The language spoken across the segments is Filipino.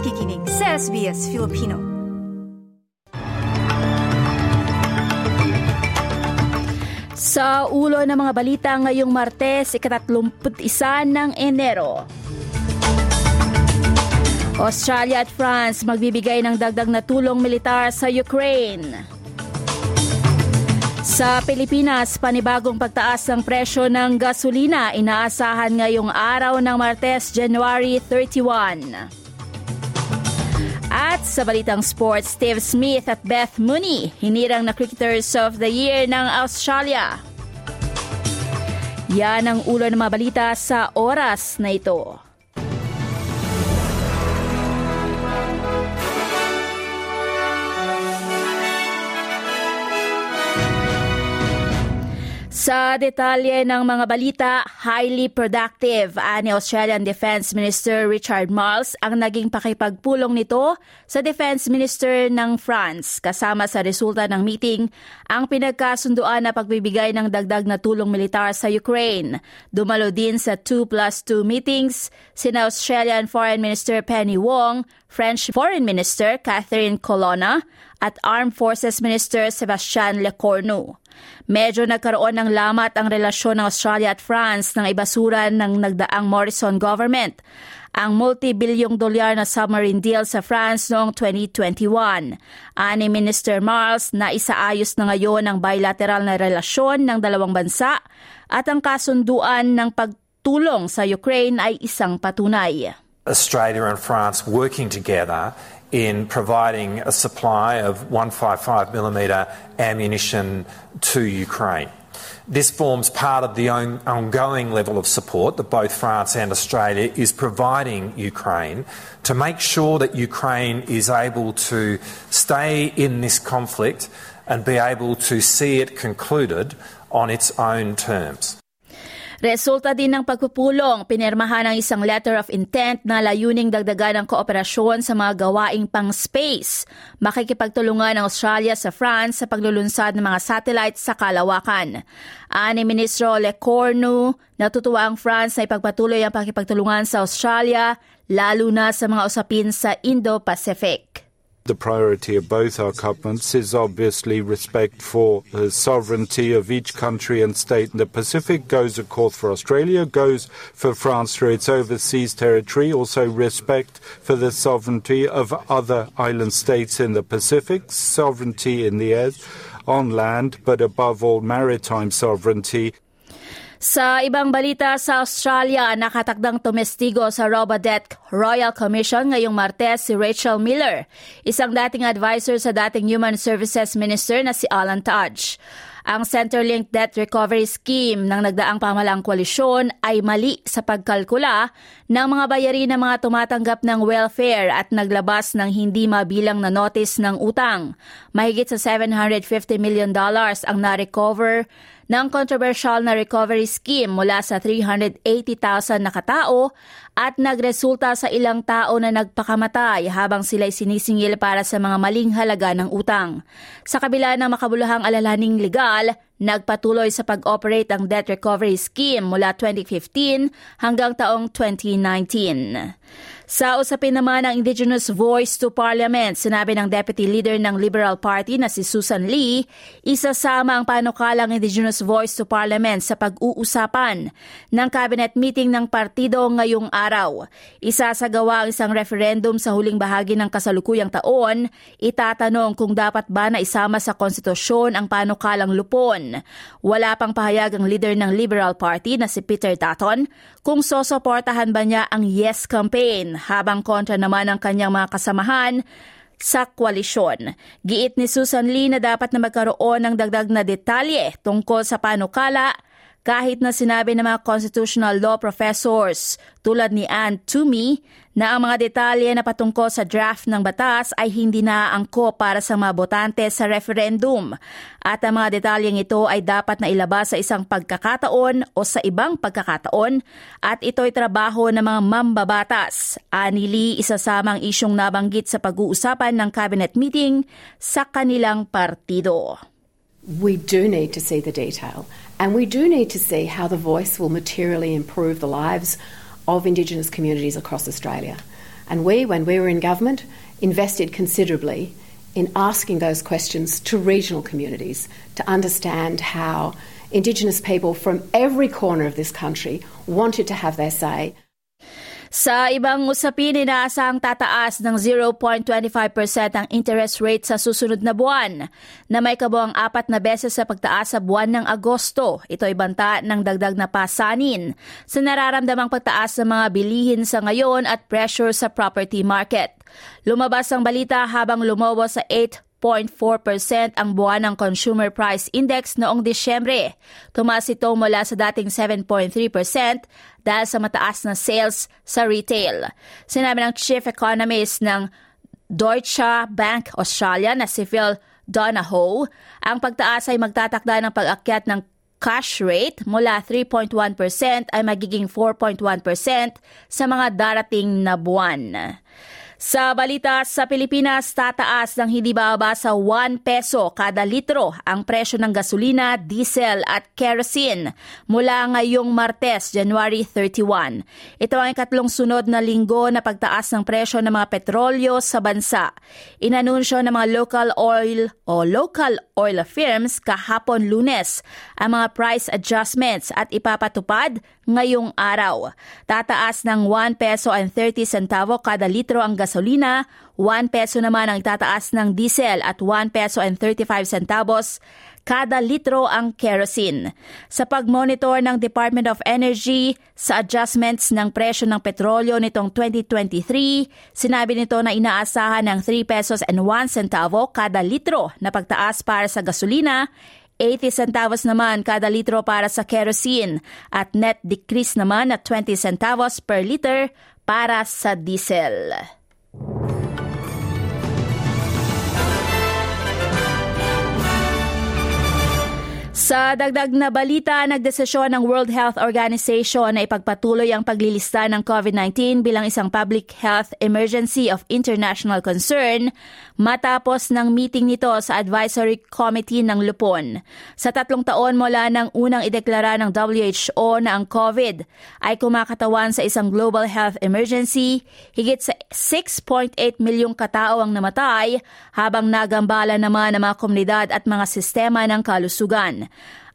nakikinig sa SBS Filipino. Sa ulo ng mga balita ngayong Martes, ikatatlumput-isa ng Enero. Australia at France magbibigay ng dagdag na tulong militar sa Ukraine. Sa Pilipinas, panibagong pagtaas ng presyo ng gasolina inaasahan ngayong araw ng Martes, January 31. At sa balitang sports, Steve Smith at Beth Mooney, hinirang na Cricketers of the Year ng Australia. Yan ang ulo ng mga balita sa oras na ito. Sa detalye ng mga balita, highly productive ani Australian Defence Minister Richard Marles ang naging pakipagpulong nito sa Defence Minister ng France kasama sa resulta ng meeting ang pinagkasunduan na pagbibigay ng dagdag na tulong militar sa Ukraine. Dumalo din sa 2 plus 2 meetings sina Australian Foreign Minister Penny Wong, French Foreign Minister Catherine Colonna at Armed Forces Minister Sebastian Lecornu. Medyo nagkaroon ng lamat ang relasyon ng Australia at France ng ibasuran ng nagdaang Morrison government ang multi-bilyong dolyar na submarine deal sa France noong 2021. Ani Minister Marles na isaayos na ngayon ang bilateral na relasyon ng dalawang bansa at ang kasunduan ng pagtulong sa Ukraine ay isang patunay. Australia and France working together in providing a supply of 155mm ammunition to Ukraine. This forms part of the ongoing level of support that both France and Australia is providing Ukraine to make sure that Ukraine is able to stay in this conflict and be able to see it concluded on its own terms. Resulta din ng pagpupulong, pinirmahan ang isang letter of intent na layuning dagdagan ang kooperasyon sa mga gawaing pang-space. Makikipagtulungan ng Australia sa France sa paglulunsad ng mga satellites sa kalawakan. Ani Ministro Le Cornu, natutuwa ang France na ipagpatuloy ang pakipagtulungan sa Australia, lalo na sa mga usapin sa Indo-Pacific. The priority of both our governments is obviously respect for the sovereignty of each country and state in the Pacific, goes, of course, for Australia, goes for France through its overseas territory, also respect for the sovereignty of other island states in the Pacific, sovereignty in the air, on land, but above all, maritime sovereignty. Sa ibang balita sa Australia, nakatakdang tumestigo sa Robodebt Royal Commission ngayong Martes si Rachel Miller, isang dating advisor sa dating Human Services Minister na si Alan Tudge. Ang Centrelink Debt Recovery Scheme ng nagdaang pamalang koalisyon ay mali sa pagkalkula ng mga bayarin ng mga tumatanggap ng welfare at naglabas ng hindi mabilang na notice ng utang. Mahigit sa $750 million ang na-recover ng controversial na recovery scheme mula sa 380,000 na katao at nagresulta sa ilang tao na nagpakamatay habang sila'y sinisingil para sa mga maling halaga ng utang. Sa kabila ng makabuluhang alalaning legal, nagpatuloy sa pag-operate ang debt recovery scheme mula 2015 hanggang taong 2019. Sa usapin naman ng Indigenous Voice to Parliament, sinabi ng Deputy Leader ng Liberal Party na si Susan Lee, isasama ang panukalang Indigenous Voice to Parliament sa pag-uusapan ng cabinet meeting ng partido ngayong araw. Isasagawa ang isang referendum sa huling bahagi ng kasalukuyang taon, itatanong kung dapat ba na isama sa konstitusyon ang panukalang lupon. Wala pang pahayag ang leader ng Liberal Party na si Peter Dutton kung sosoportahan ba niya ang Yes campaign habang kontra naman ang kanyang mga kasamahan sa koalisyon. Giit ni Susan Lee na dapat na magkaroon ng dagdag na detalye tungkol sa panukala kahit na sinabi ng mga constitutional law professors tulad ni Ann Toomey na ang mga detalye na patungkol sa draft ng batas ay hindi naaangko para sa mga botante sa referendum at ang mga detalyeng ito ay dapat na ilabas sa isang pagkakataon o sa ibang pagkakataon at ito'y trabaho ng mga mambabatas. Anili isasamang isyong nabanggit sa pag-uusapan ng cabinet meeting sa kanilang partido. We do need to see the detail and we do need to see how the voice will materially improve the lives of Indigenous communities across Australia. And we, when we were in government, invested considerably in asking those questions to regional communities to understand how Indigenous people from every corner of this country wanted to have their say. Sa ibang usapin, inaasahang tataas ng 0.25% ang interest rate sa susunod na buwan na may kabuang apat na beses sa pagtaas sa buwan ng Agosto. Ito ay banta ng dagdag na pasanin sa nararamdamang pagtaas ng mga bilihin sa ngayon at pressure sa property market. Lumabas ang balita habang lumawa sa 8 0.4% ang buwan ng Consumer Price Index noong Disyembre. Tumaas ito mula sa dating 7.3% dahil sa mataas na sales sa retail. Sinabi ng Chief Economist ng Deutsche Bank Australia na si Phil Donahoe, ang pagtaas ay magtatakda ng pag-akyat ng cash rate mula 3.1% ay magiging 4.1% sa mga darating na buwan. Sa balita sa Pilipinas, tataas ng hindi bababa sa 1 peso kada litro ang presyo ng gasolina, diesel at kerosene mula ngayong Martes, January 31. Ito ang ikatlong sunod na linggo na pagtaas ng presyo ng mga petrolyo sa bansa. Inanunsyo ng mga local oil o local oil firms kahapon lunes ang mga price adjustments at ipapatupad ngayong araw. Tataas ng 1 peso and 30 centavo kada litro ang gasolina gasolina, 1 peso naman ang itataas ng diesel at 1 peso and 35 centavos kada litro ang kerosene. Sa pagmonitor ng Department of Energy sa adjustments ng presyo ng petrolyo nitong 2023, sinabi nito na inaasahan ng 3 pesos and 1 centavo kada litro na pagtaas para sa gasolina 80 centavos naman kada litro para sa kerosene at net decrease naman na 20 centavos per liter para sa diesel. Sa dagdag na balita, nagdesisyon ng World Health Organization na ipagpatuloy ang paglilista ng COVID-19 bilang isang public health emergency of international concern matapos ng meeting nito sa Advisory Committee ng Lupon. Sa tatlong taon mula ng unang ideklara ng WHO na ang COVID ay kumakatawan sa isang global health emergency, higit sa 6.8 milyong katao ang namatay habang nagambala naman ang mga komunidad at mga sistema ng kalusugan.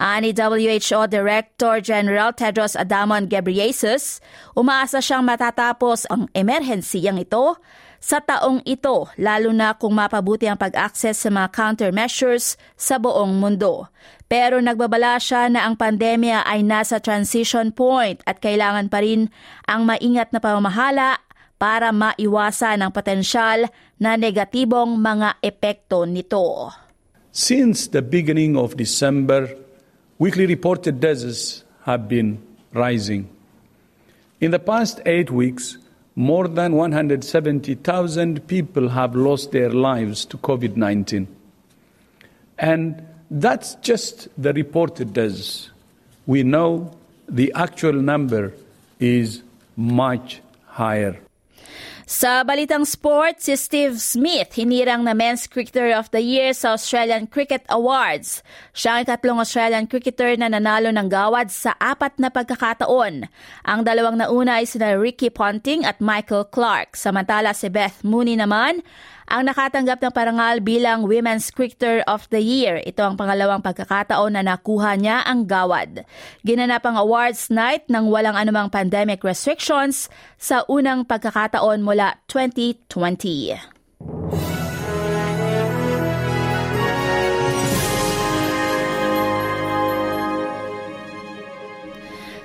Ani WHO Director General Tedros Adhanom Ghebreyesus, umaasa siyang matatapos ang emerhensiyang ito sa taong ito, lalo na kung mapabuti ang pag-access sa mga countermeasures sa buong mundo. Pero nagbabala siya na ang pandemya ay nasa transition point at kailangan pa rin ang maingat na pamamahala para maiwasan ang potensyal na negatibong mga epekto nito. Since the beginning of December, weekly reported deaths have been rising. In the past eight weeks, more than 170,000 people have lost their lives to COVID 19. And that's just the reported deaths. We know the actual number is much higher. Sa balitang sport, si Steve Smith hinirang na Men's Cricketer of the Year sa Australian Cricket Awards. Siya ang ikatlong Australian cricketer na nanalo ng gawad sa apat na pagkakataon. Ang dalawang nauna ay sina Ricky Ponting at Michael Clark. Samantala si Beth Mooney naman ang nakatanggap ng parangal bilang Women's Cricketer of the Year. Ito ang pangalawang pagkakataon na nakuha niya ang gawad. Ginanap ang awards night ng walang anumang pandemic restrictions sa unang pagkakataon mula 2020.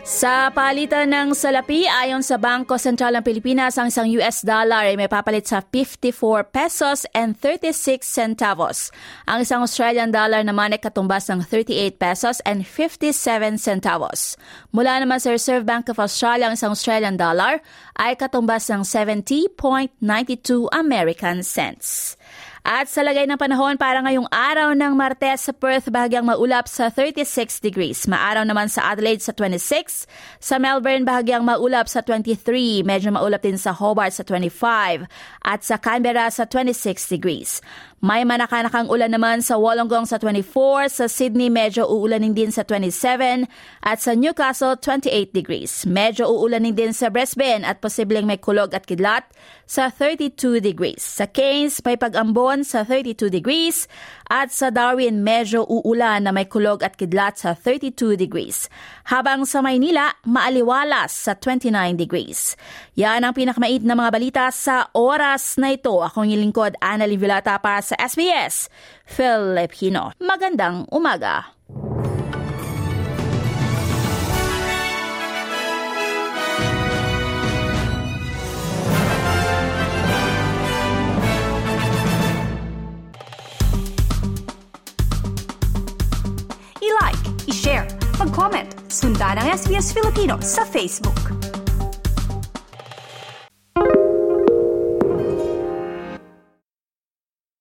Sa palitan ng salapi, ayon sa Bangko Sentral ng Pilipinas, ang isang US dollar ay may papalit sa 54 pesos and 36 centavos. Ang isang Australian dollar naman ay katumbas ng 38 pesos and 57 centavos. Mula naman sa Reserve Bank of Australia, ang isang Australian dollar ay katumbas ng 70.92 American cents. At sa lagay ng panahon para ngayong araw ng Martes sa Perth, bahagyang maulap sa 36 degrees. Maaraw naman sa Adelaide sa 26. Sa Melbourne, bahagyang maulap sa 23. Medyo maulap din sa Hobart sa 25. At sa Canberra sa 26 degrees. May manakanakang ulan naman sa Wollongong sa 24, sa Sydney medyo uulanin din sa 27, at sa Newcastle 28 degrees. Medyo uulanin din sa Brisbane at posibleng may kulog at kidlat sa 32 degrees. Sa Cairns may pag-ambon sa 32 degrees at sa Darwin medyo uulan na may kulog at kidlat sa 32 degrees. Habang sa Maynila, maaliwalas sa 29 degrees. Yan ang pinakamait na mga balita sa oras na ito. Akong lingkod, Annalyn Villata para sa SBS Filipino. Magandang umaga. Sundan ang SBS Filipino sa Facebook.